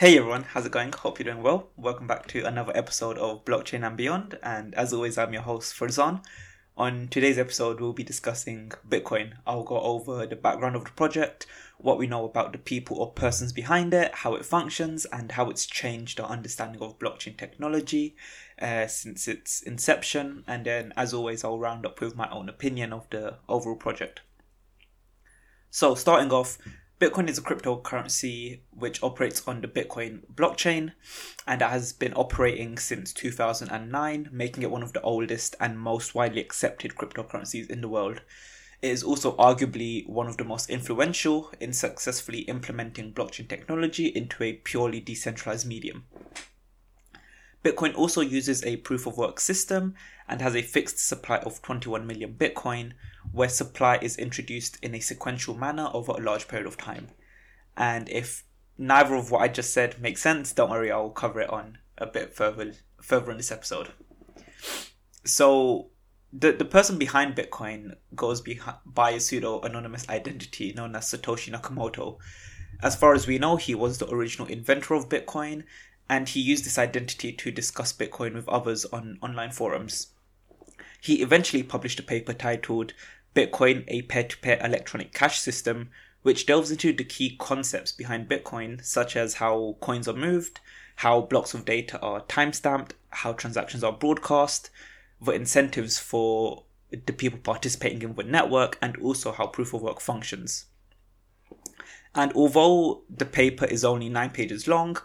Hey everyone, how's it going? Hope you're doing well. Welcome back to another episode of Blockchain and Beyond. And as always, I'm your host, Farzan. On today's episode, we'll be discussing Bitcoin. I'll go over the background of the project, what we know about the people or persons behind it, how it functions, and how it's changed our understanding of blockchain technology uh, since its inception. And then, as always, I'll round up with my own opinion of the overall project. So, starting off, Bitcoin is a cryptocurrency which operates on the Bitcoin blockchain and it has been operating since 2009, making it one of the oldest and most widely accepted cryptocurrencies in the world. It is also arguably one of the most influential in successfully implementing blockchain technology into a purely decentralized medium. Bitcoin also uses a proof of work system and has a fixed supply of 21 million Bitcoin, where supply is introduced in a sequential manner over a large period of time. And if neither of what I just said makes sense, don't worry, I'll cover it on a bit further further in this episode. So the the person behind Bitcoin goes by a pseudo anonymous identity known as Satoshi Nakamoto. As far as we know, he was the original inventor of Bitcoin, and he used this identity to discuss Bitcoin with others on online forums. He eventually published a paper titled Bitcoin, a peer to peer electronic cash system, which delves into the key concepts behind Bitcoin, such as how coins are moved, how blocks of data are timestamped, how transactions are broadcast, the incentives for the people participating in the network, and also how proof of work functions. And although the paper is only nine pages long,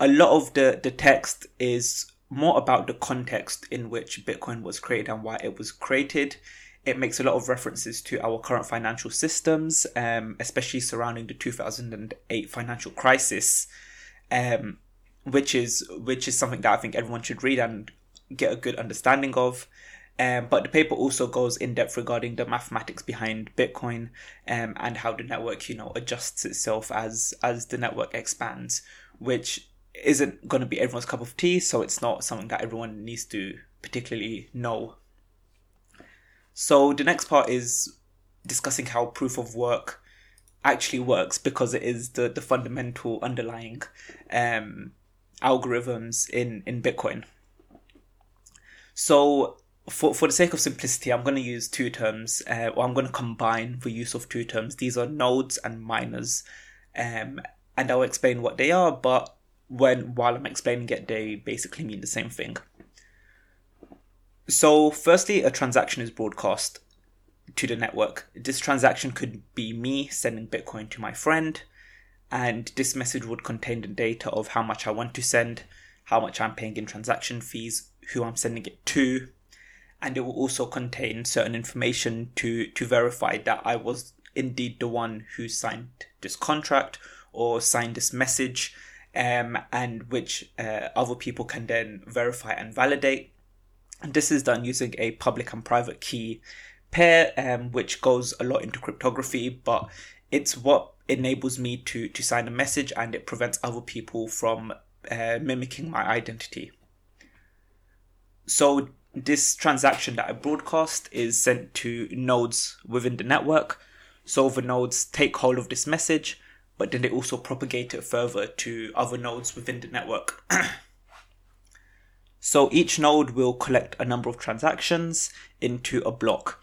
a lot of the, the text is more about the context in which Bitcoin was created and why it was created. It makes a lot of references to our current financial systems, um, especially surrounding the 2008 financial crisis, um, which is which is something that I think everyone should read and get a good understanding of. Um, but the paper also goes in depth regarding the mathematics behind Bitcoin um, and how the network, you know, adjusts itself as as the network expands, which isn't going to be everyone's cup of tea, so it's not something that everyone needs to particularly know. So the next part is discussing how proof of work actually works because it is the, the fundamental underlying um, algorithms in, in Bitcoin. So for, for the sake of simplicity, I'm going to use two terms, uh, or I'm going to combine the use of two terms. These are nodes and miners, um, and I'll explain what they are, but when while I'm explaining it, they basically mean the same thing. So, firstly, a transaction is broadcast to the network. This transaction could be me sending Bitcoin to my friend, and this message would contain the data of how much I want to send, how much I'm paying in transaction fees, who I'm sending it to, and it will also contain certain information to, to verify that I was indeed the one who signed this contract or signed this message um, and which uh, other people can then verify and validate. And this is done using a public and private key pair, um, which goes a lot into cryptography, but it's what enables me to, to sign a message and it prevents other people from uh, mimicking my identity. So, this transaction that I broadcast is sent to nodes within the network. So, the nodes take hold of this message but then they also propagate it further to other nodes within the network. so each node will collect a number of transactions into a block.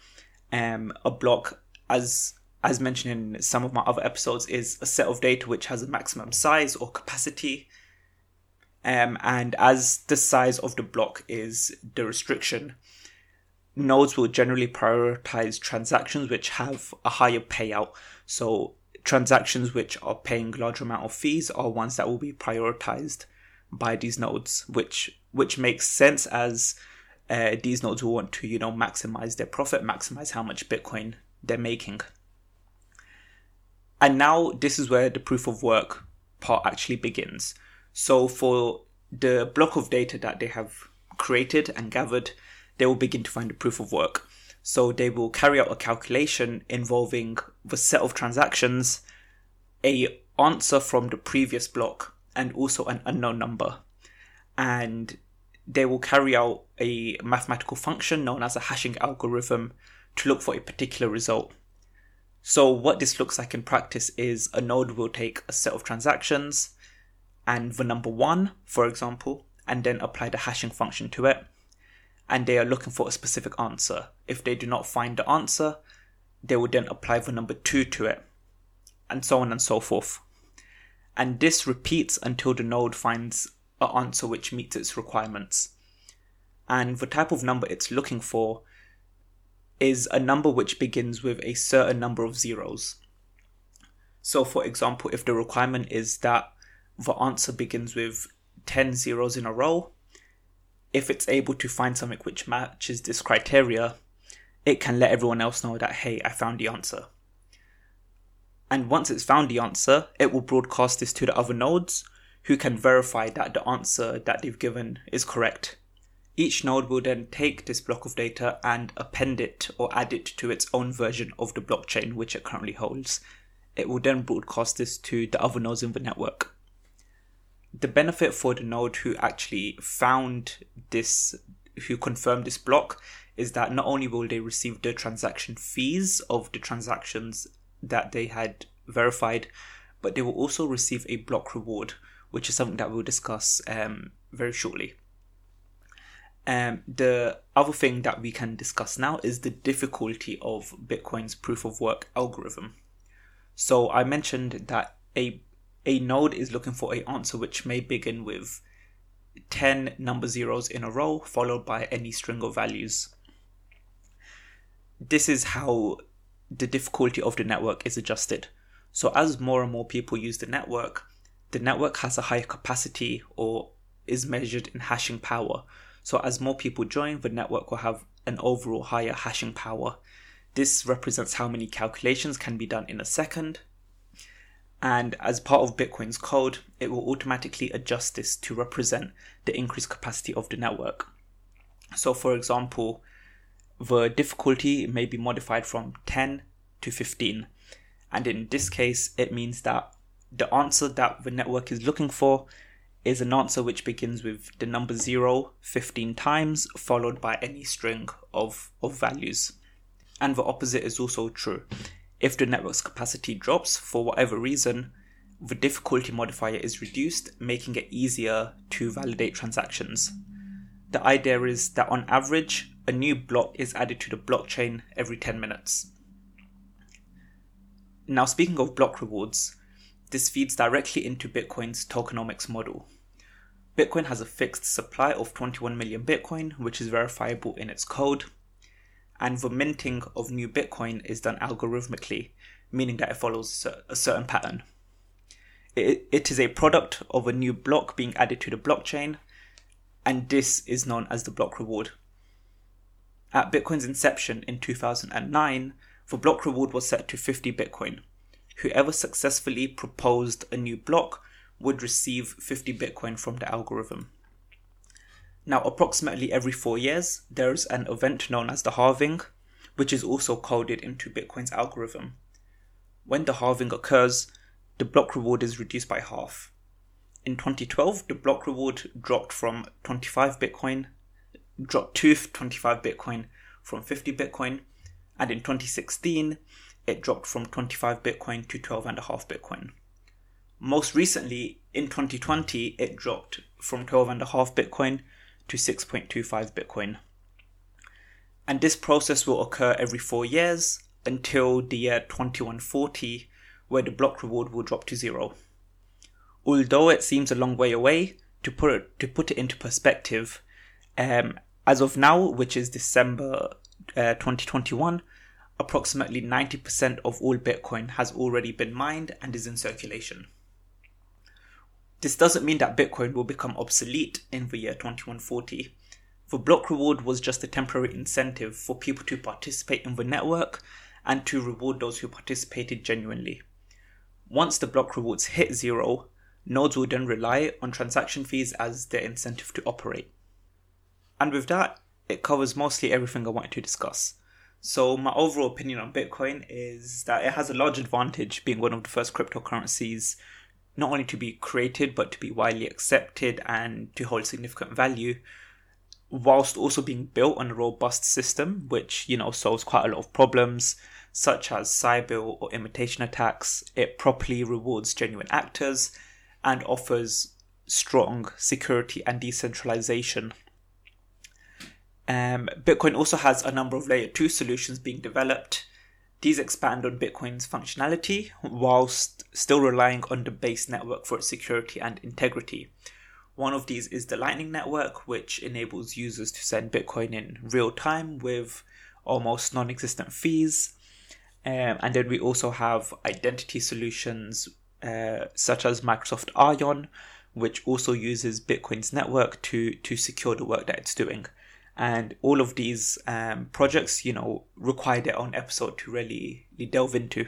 Um, a block, as as mentioned in some of my other episodes, is a set of data which has a maximum size or capacity. Um, and as the size of the block is the restriction, nodes will generally prioritize transactions which have a higher payout. So transactions which are paying large amount of fees are ones that will be prioritized by these nodes, which which makes sense as uh, these nodes will want to you know maximize their profit, maximize how much Bitcoin they're making. And now this is where the proof of work part actually begins. So for the block of data that they have created and gathered, they will begin to find the proof of work. So they will carry out a calculation involving the set of transactions, a answer from the previous block, and also an unknown number. And they will carry out a mathematical function known as a hashing algorithm to look for a particular result. So, what this looks like in practice is a node will take a set of transactions and the number one, for example, and then apply the hashing function to it. And they are looking for a specific answer. If they do not find the answer, they would then apply the number two to it, and so on and so forth. And this repeats until the node finds an answer which meets its requirements. And the type of number it's looking for is a number which begins with a certain number of zeros. So, for example, if the requirement is that the answer begins with 10 zeros in a row, if it's able to find something which matches this criteria, it can let everyone else know that, hey, I found the answer. And once it's found the answer, it will broadcast this to the other nodes who can verify that the answer that they've given is correct. Each node will then take this block of data and append it or add it to its own version of the blockchain which it currently holds. It will then broadcast this to the other nodes in the network. The benefit for the node who actually found this, who confirmed this block, is that not only will they receive the transaction fees of the transactions that they had verified, but they will also receive a block reward, which is something that we'll discuss um, very shortly. Um, the other thing that we can discuss now is the difficulty of Bitcoin's proof of work algorithm. So I mentioned that a a node is looking for a answer which may begin with 10 number zeros in a row followed by any string of values. This is how the difficulty of the network is adjusted. So as more and more people use the network, the network has a higher capacity or is measured in hashing power. So as more people join, the network will have an overall higher hashing power. This represents how many calculations can be done in a second. And as part of Bitcoin's code, it will automatically adjust this to represent the increased capacity of the network. So, for example, the difficulty may be modified from 10 to 15. And in this case, it means that the answer that the network is looking for is an answer which begins with the number 0 15 times, followed by any string of, of values. And the opposite is also true. If the network's capacity drops for whatever reason, the difficulty modifier is reduced, making it easier to validate transactions. The idea is that on average, a new block is added to the blockchain every 10 minutes. Now, speaking of block rewards, this feeds directly into Bitcoin's tokenomics model. Bitcoin has a fixed supply of 21 million Bitcoin, which is verifiable in its code. And the minting of new Bitcoin is done algorithmically, meaning that it follows a certain pattern. It, is a product of a new block being added to the blockchain, and this is known as the block reward. At Bitcoin's inception in 2009, the block reward was set to 50 Bitcoin. Whoever successfully proposed a new block would receive 50 Bitcoin from the algorithm. Now, approximately every four years, there is an event known as the halving, which is also coded into Bitcoin's algorithm. When the halving occurs, the block reward is reduced by half. In 2012, the block reward dropped from 25 Bitcoin, dropped to 25 Bitcoin from 50 Bitcoin, and in 2016, it dropped from 25 Bitcoin to 12.5 Bitcoin. Most recently, in 2020, it dropped from 12.5 Bitcoin to 6.25 Bitcoin. And this process will occur every four years until the year 2140, where the block reward will drop to zero. Although it seems a long way away, to put it, to put it into perspective, um, as of now, which is December uh, 2021, approximately 90% of all Bitcoin has already been mined and is in circulation. This doesn't mean that Bitcoin will become obsolete in the year 2140. The block reward was just a temporary incentive for people to participate in the network and to reward those who participated genuinely. Once the block rewards hit zero, nodes will then rely on transaction fees as their incentive to operate. And with that, it covers mostly everything I wanted to discuss. So, my overall opinion on Bitcoin is that it has a large advantage being one of the first cryptocurrencies not only to be created but to be widely accepted and to hold significant value whilst also being built on a robust system which you know solves quite a lot of problems such as cyber or imitation attacks it properly rewards genuine actors and offers strong security and decentralization. Um, Bitcoin also has a number of layer 2 solutions being developed. These expand on Bitcoin's functionality whilst still relying on the base network for its security and integrity. One of these is the Lightning Network, which enables users to send Bitcoin in real time with almost non existent fees. Um, and then we also have identity solutions uh, such as Microsoft Ion, which also uses Bitcoin's network to, to secure the work that it's doing. And all of these um, projects, you know, require their own episode to really, really delve into.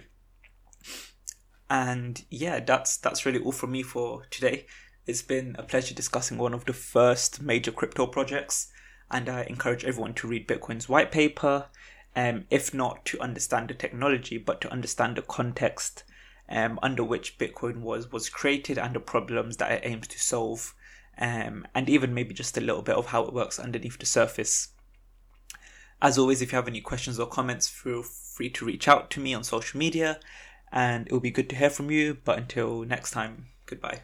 And yeah, that's that's really all from me for today. It's been a pleasure discussing one of the first major crypto projects, and I encourage everyone to read Bitcoin's white paper, um, if not to understand the technology, but to understand the context um, under which Bitcoin was was created and the problems that it aims to solve, um, and even maybe just a little bit of how it works underneath the surface. As always, if you have any questions or comments, feel free to reach out to me on social media, and it will be good to hear from you. But until next time, goodbye.